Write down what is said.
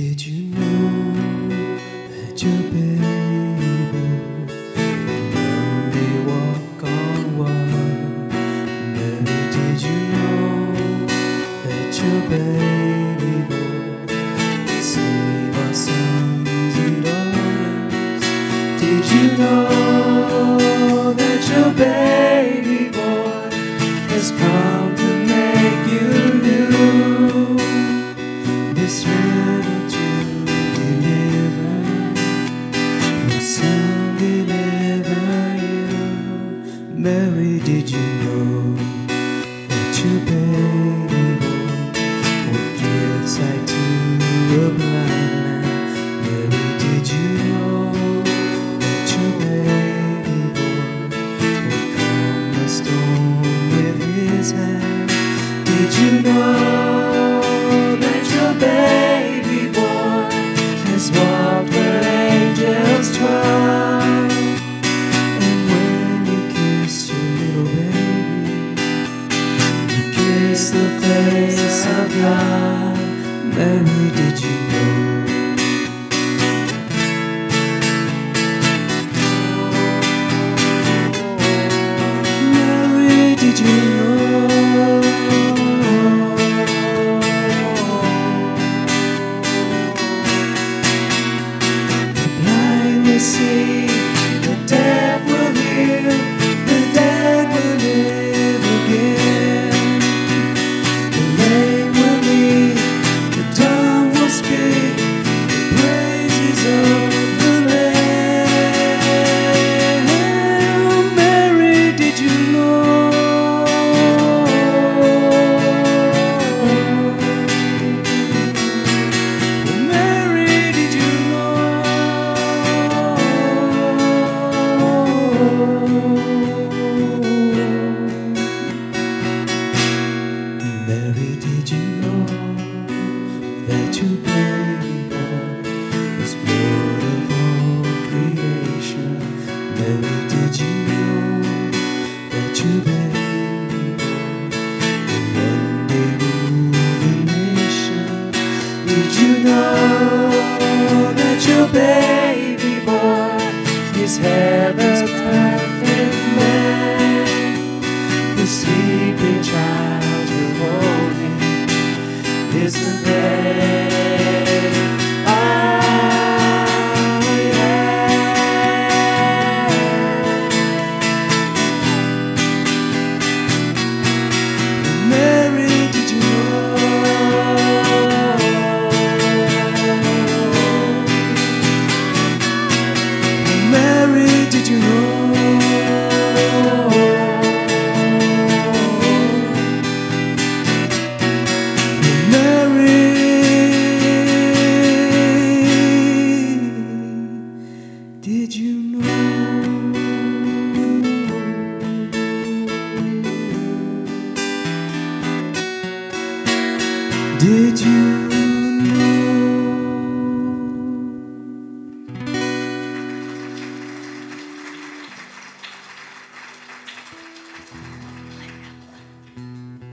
Did you know that your baby may walk on water? Mary, did you know that your baby will save our sons and daughters? Did you know? did you know that your baby would give sight to a blind man? Mary, did you know that your baby boy would calm the storm with his hand? Did you know? Mary, did you know? Mary, did you sleeping child you're holding. Isn't there Did you know? Did you know?